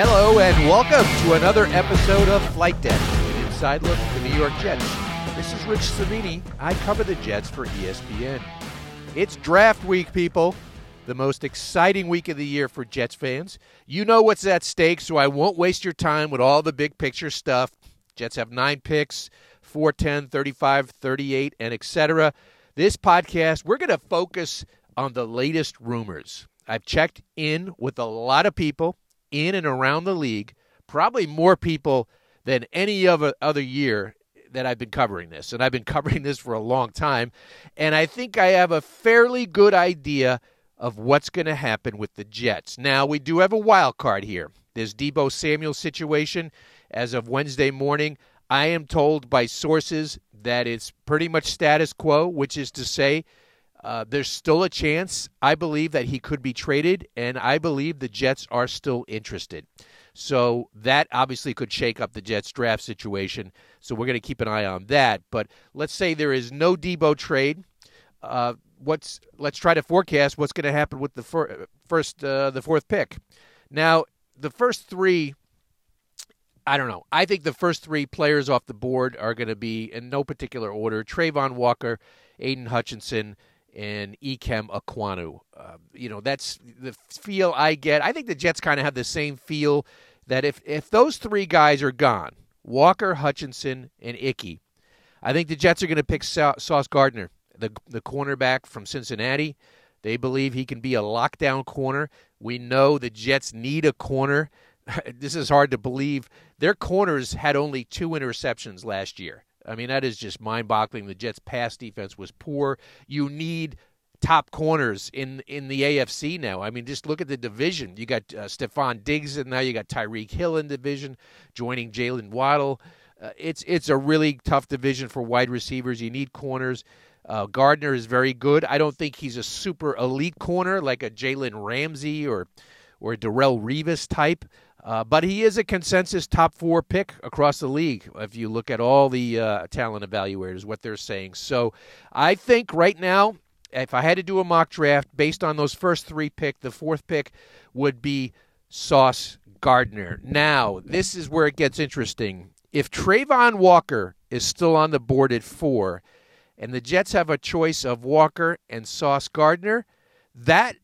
Hello and welcome to another episode of Flight Deck, an inside look at the New York Jets. This is Rich Cimini. I cover the Jets for ESPN. It's draft week, people. The most exciting week of the year for Jets fans. You know what's at stake, so I won't waste your time with all the big picture stuff. Jets have nine picks 4, 10, 35, 38, and etc. This podcast, we're going to focus on the latest rumors. I've checked in with a lot of people in and around the league, probably more people than any other uh, other year that I've been covering this. And I've been covering this for a long time. And I think I have a fairly good idea of what's going to happen with the Jets. Now, we do have a wild card here. There's Deebo Samuel situation as of Wednesday morning. I am told by sources that it's pretty much status quo, which is to say, uh, there's still a chance, I believe, that he could be traded, and I believe the Jets are still interested. So that obviously could shake up the Jets draft situation. So we're going to keep an eye on that. But let's say there is no Deebo trade. Uh, what's let's try to forecast what's going to happen with the fir- first, uh, the fourth pick. Now, the first three I don't know. I think the first three players off the board are going to be in no particular order: Travon Walker, Aidan Hutchinson, and Ikem Ekwonu. Uh, you know, that's the feel I get. I think the Jets kind of have the same feel that if if those three guys are gone, Walker, Hutchinson, and Ickey, I think the Jets are going to pick Sauce Gardner, the the cornerback from Cincinnati. They believe he can be a lockdown corner. We know the Jets need a corner. this is hard to believe. Their corners had only two interceptions last year. I mean, that is just mind boggling. The Jets' pass defense was poor. You need top corners in in the AFC now. I mean, just look at the division. You got uh, Stefon Diggs, and now you got Tyreek Hill in division, joining Jaylen Waddle. Uh, it's it's a really tough division for wide receivers. You need corners. Uh, Gardner is very good. I don't think he's a super elite corner like a Jalen Ramsey or or Darrelle Revis type. Uh, but he is a consensus top four pick across the league if you look at all the uh, talent evaluators, what they're saying. So I think right now, if I had to do a mock draft based on those first three pick, the fourth pick would be Sauce Gardner. Now, this is where it gets interesting. If Travon Walker is still on the board at four, and the Jets have a choice of Walker and Sauce Gardner, that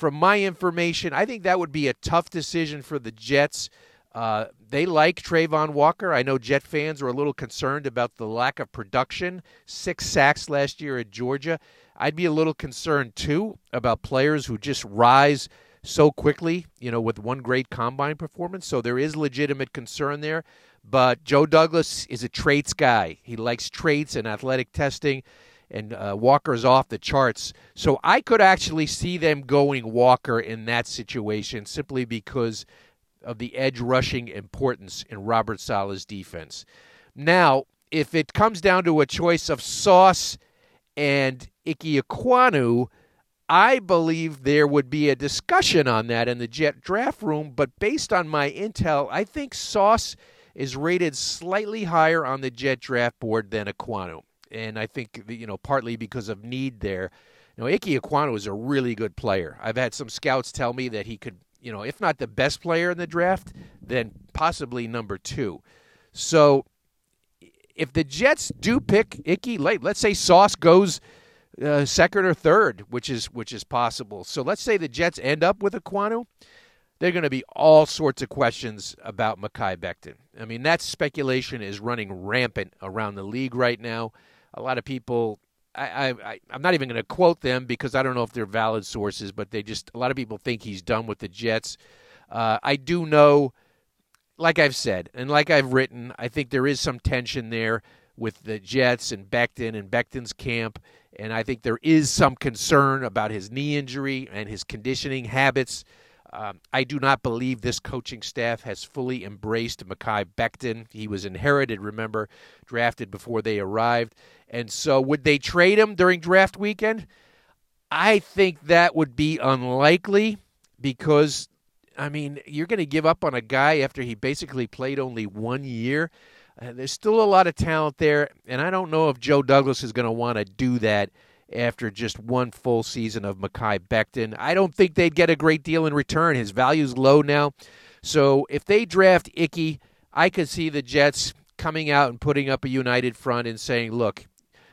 from my information, I think that would be a tough decision for the Jets. Uh, they like Travon Walker. I know Jet fans are a little concerned about the lack of production. Six sacks last year at Georgia. I'd be a little concerned too about players who just rise so quickly, you know, with one great combine performance. So there is legitimate concern there. But Joe Douglas is a traits guy. He likes traits and athletic testing and uh, Walker's off the charts. So I could actually see them going Walker in that situation simply because of the edge rushing importance in Robert Saleh's defense. Now, if it comes down to a choice of Sauce and Ike Ekwonu, I believe there would be a discussion on that in the Jet draft room, but based on my intel, I think Sauce is rated slightly higher on the Jet draft board than Ekwonu and I think you know partly because of need there. You know, Ike Ekwonu is a really good player. I've had some scouts tell me that he could, you know, if not the best player in the draft, then possibly number two. So, if the Jets do pick Ickey late, let's say Sauce goes uh, second or third, which is which is possible. So let's say the Jets end up with Ekwonu, they're going to be all sorts of questions about Mekhi Becton. I mean, that speculation is running rampant around the league right now a lot of people I, I, I'm not even going to quote them because I don't know if they're valid sources, but they just a lot of people think he's done with the Jets. Uh, I do know, like I've said and like I've written, I think there is some tension there with the Jets and Becton and Becton's camp, and I think there is some concern about his knee injury and his conditioning habits. Um, I do not believe this coaching staff has fully embraced Mekhi Becton. He was inherited, remember, drafted before they arrived. And so, would they trade him during draft weekend? I think that would be unlikely because, I mean, you're going to give up on a guy after he basically played only one year. Uh, there's still a lot of talent there, and I don't know if Joe Douglas is going to want to do that after just one full season of Mekhi Becton. I don't think they'd get a great deal in return. His value's low now. So if they draft Ickey, I could see the Jets coming out and putting up a united front and saying, look,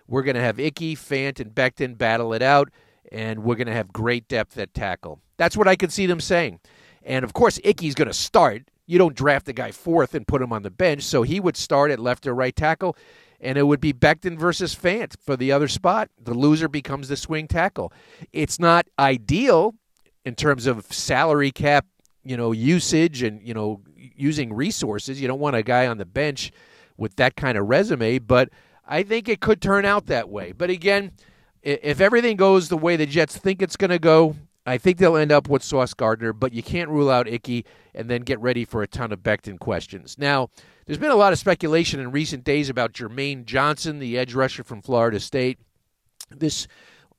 we're going to have Ickey, Fant, and Becton battle it out, and we're going to have great depth at tackle. That's what I could see them saying. And of course, Ickey's going to start. You don't draft a guy fourth and put him on the bench, so he would start at left or right tackle, and it would be Becton versus Fant for the other spot. The loser becomes the swing tackle. It's not ideal in terms of salary cap, you know, usage and you know using resources. You don't want a guy on the bench with that kind of resume, but I think it could turn out that way. But again, if everything goes the way the Jets think it's going to go, I think they'll end up with Sauce Gardner, but you can't rule out Ickey and then get ready for a ton of Becton questions. Now, there's been a lot of speculation in recent days about Jermaine Johnson, the edge rusher from Florida State. This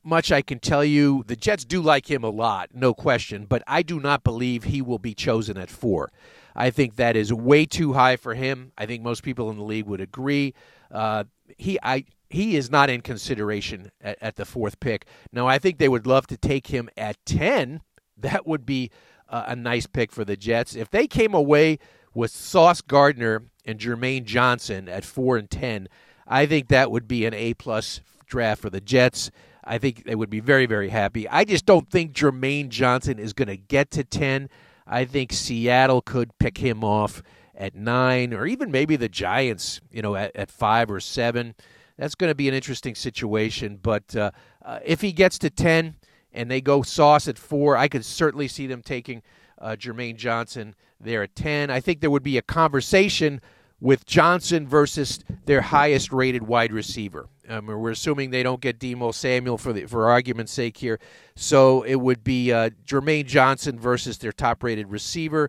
much I can tell you, the Jets do like him a lot, no question, but I do not believe he will be chosen at four. I think that is way too high for him. I think most people in the league would agree. Uh, he, I, he is not in consideration at, at, the fourth pick. Now, I think they would love to take him at 10. That would be uh, a nice pick for the Jets. If they came away with Sauce Gardner and Jermaine Johnson at 4 and 10, I think that would be an A plus draft for the Jets. I think they would be very, very happy. I just don't think Jermaine Johnson is going to get to 10. I think Seattle could pick him off at nine, or even maybe the Giants, you know, at, at five or seven. That's going to be an interesting situation. But uh, uh, if he gets to 10 and they go Sauce at four, I could certainly see them taking uh, Jermaine Johnson there at 10. I think there would be a conversation with Johnson versus their highest rated wide receiver. Um, we're assuming they don't get Deebo Samuel for the, for argument's sake here, so it would be uh, Jermaine Johnson versus their top rated receiver.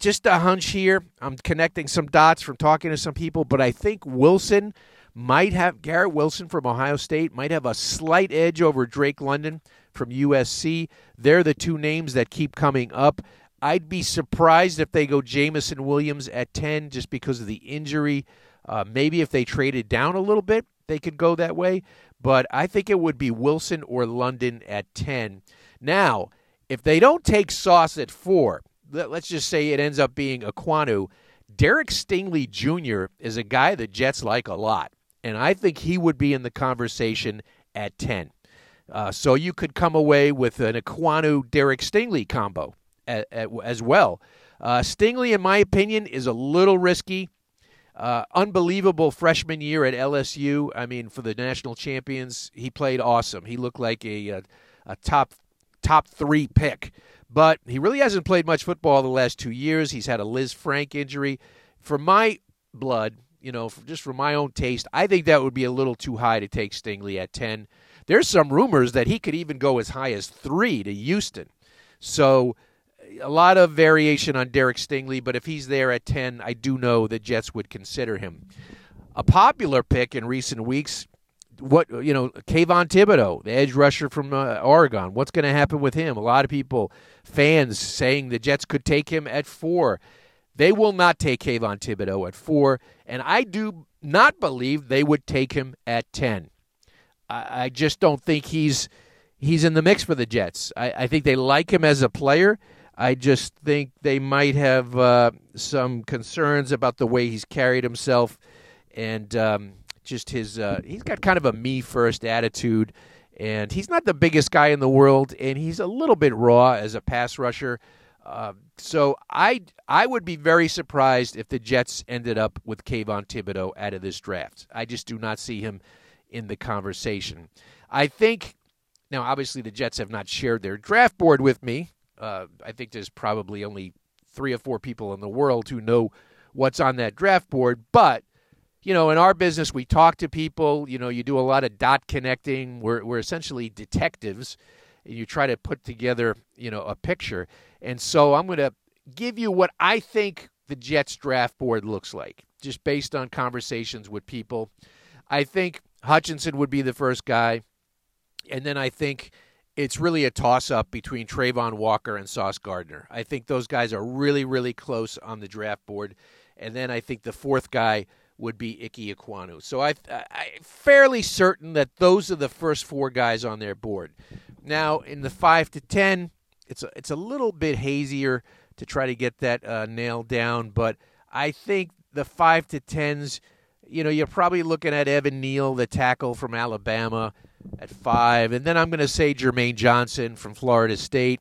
Just a hunch here. I'm connecting some dots from talking to some people, but I think Wilson might have Garrett Wilson from Ohio State might have a slight edge over Drake London from USC. They're the two names that keep coming up. I'd be surprised if they go Jameson Williams at 10 just because of the injury. Uh, maybe if they traded down a little bit, they could go that way. But I think it would be Wilson or London at 10. Now, if they don't take Sauce at 4, let's just say it ends up being Ekwonu, Derek Stingley Jr. is a guy that Jets like a lot. And I think he would be in the conversation at 10. Uh, so you could come away with an Ekwonu Derek Stingley combo as well. Uh, Stingley, in my opinion, is a little risky. Uh, unbelievable freshman year at LSU. I mean, for the national champions, he played awesome. He looked like a, a, a top top three pick, but he really hasn't played much football the last two years. He's had a Lisfranc injury. For my blood, you know, for, just for my own taste, I think that would be a little too high to take Stingley at ten. There's some rumors that he could even go as high as three to Houston. So a lot of variation on Derek Stingley, but if he's there at 10, I do know the Jets would consider him. A popular pick in recent weeks, what you know, Kayvon Thibodeaux, the edge rusher from uh, Oregon. What's going to happen with him? A lot of people, fans, saying the Jets could take him at four. They will not take Kayvon Thibodeaux at four, and I do not believe they would take him at ten. I, I just don't think he's he's in the mix for the Jets. I, I think they like him as a player. I just think they might have uh, some concerns about the way he's carried himself and um, just his. Uh, he's got kind of a me first attitude, and he's not the biggest guy in the world, and he's a little bit raw as a pass rusher. Uh, so I I would be very surprised if the Jets ended up with Kayvon Thibodeaux out of this draft. I just do not see him in the conversation. I think now obviously the Jets have not shared their draft board with me, uh, I think there's probably only three or four people in the world who know what's on that draft board. But you know, in our business, we talk to people. You know, you do a lot of dot connecting. We're we're essentially detectives, and you try to put together you know a picture. And so I'm going to give you what I think the Jets draft board looks like, just based on conversations with people. I think Hutchinson would be the first guy, and then I think it's really a toss up between Travon Walker and Sauce Gardner. I think those guys are really, really close on the draft board. And then I think the fourth guy would be Ickey Ekwonu. So I, I'm fairly certain that those are the first four guys on their board. Now, in the 5 to 10, it's a, it's a little bit hazier to try to get that uh, nailed down. But I think the five to tens, you know, you're probably looking at Evan Neal, the tackle from Alabama, at five, and then I'm going to say Jermaine Johnson from Florida State.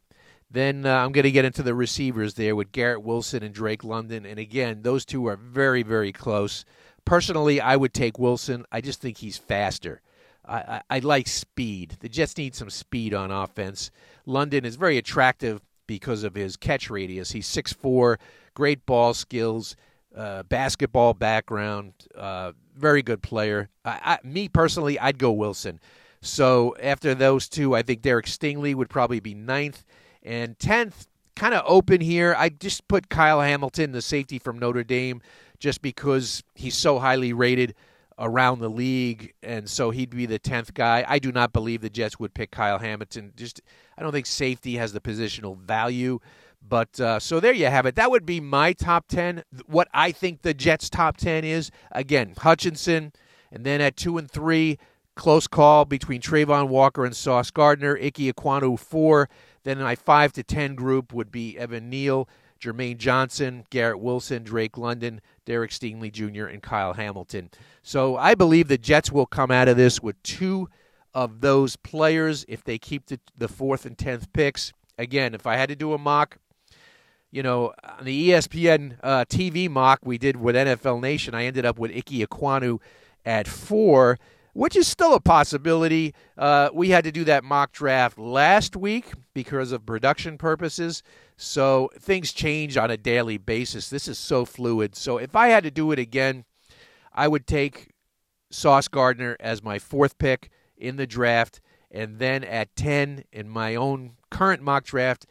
Then uh, I'm going to get into the receivers there with Garrett Wilson and Drake London. And again, those two are very, very close. Personally, I would take Wilson. I just think he's faster. I, I, I like speed. The Jets need some speed on offense. London is very attractive because of his catch radius. He's 6'4, great ball skills, uh, basketball background, uh, very good player. I, I, me personally, I'd go Wilson. So after those two, I think Derek Stingley would probably be ninth. And 10th, kind of open here. I just put Kyle Hamilton, the safety from Notre Dame, just because he's so highly rated around the league, and so he'd be the 10th guy. I do not believe the Jets would pick Kyle Hamilton. Just I don't think safety has the positional value. But uh, so there you have it. That would be my top 10. What I think the Jets' top 10 is again, Hutchinson, and then at 2 and 3, close call between Travon Walker and Sauce Gardner, Ike Ekwonu 4. Then my 5 to 10 group would be Evan Neal, Jermaine Johnson, Garrett Wilson, Drake London, Derek Stingley Jr., and Kyle Hamilton. So I believe the Jets will come out of this with two of those players if they keep the, the fourth and tenth picks. Again, if I had to do a mock, you know, on the ESPN uh, TV mock we did with NFL Nation, I ended up with Ike Ekwonu at four which is still a possibility. Uh, we had to do that mock draft last week because of production purposes. So things change on a daily basis. This is so fluid. So if I had to do it again, I would take Sauce Gardner as my fourth pick in the draft. And then at 10 in my own current mock draft,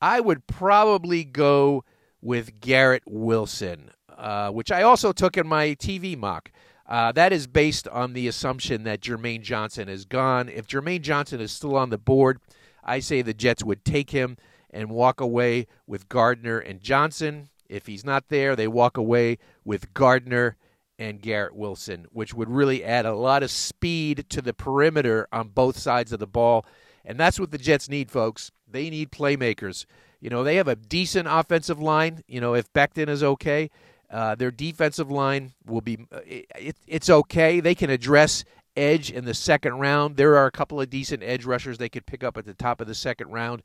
I would probably go with Garrett Wilson, uh, which I also took in my TV mock. Uh, that is based on the assumption that Jermaine Johnson is gone. If Jermaine Johnson is still on the board, I say the Jets would take him and walk away with Gardner and Johnson. If he's not there, they walk away with Gardner and Garrett Wilson, which would really add a lot of speed to the perimeter on both sides of the ball. And that's what the Jets need, folks. They need playmakers. You know, they have a decent offensive line. You know, if Becton is okay, uh, their defensive line will be uh, it, it's okay. They can address edge in the second round. There are a couple of decent edge rushers they could pick up at the top of the second round.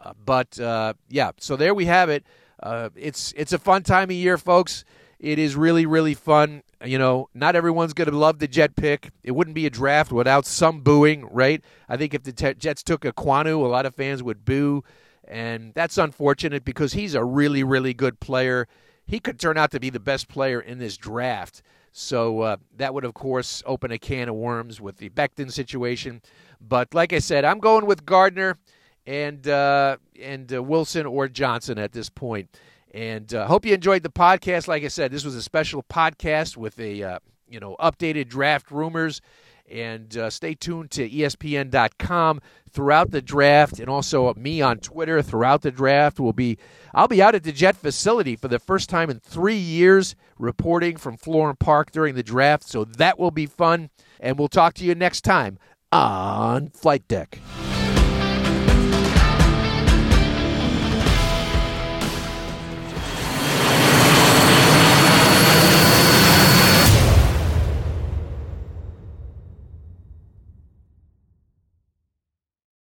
Uh, but uh, yeah, so there we have it. Uh, it's it's a fun time of year, folks. It is really really fun. You know, not everyone's going to love the Jet pick. It wouldn't be a draft without some booing, right? I think if the Jets took Ekwonu, a lot of fans would boo, and that's unfortunate because he's a really really good player he could turn out to be the best player in this draft. So uh, that would, of course, open a can of worms with the Becton situation. But like I said, I'm going with Gardner and uh, and uh, Wilson or Johnson at this point. And uh, hope you enjoyed the podcast. Like I said, this was a special podcast with a uh, you know updated draft rumors and uh, stay tuned to ESPN.com throughout the draft, and also me on Twitter throughout the draft. Will be I'll be out at the Jet facility for the first time in three years, reporting from Florham Park during the draft. So that will be fun, and we'll talk to you next time on Flight Deck.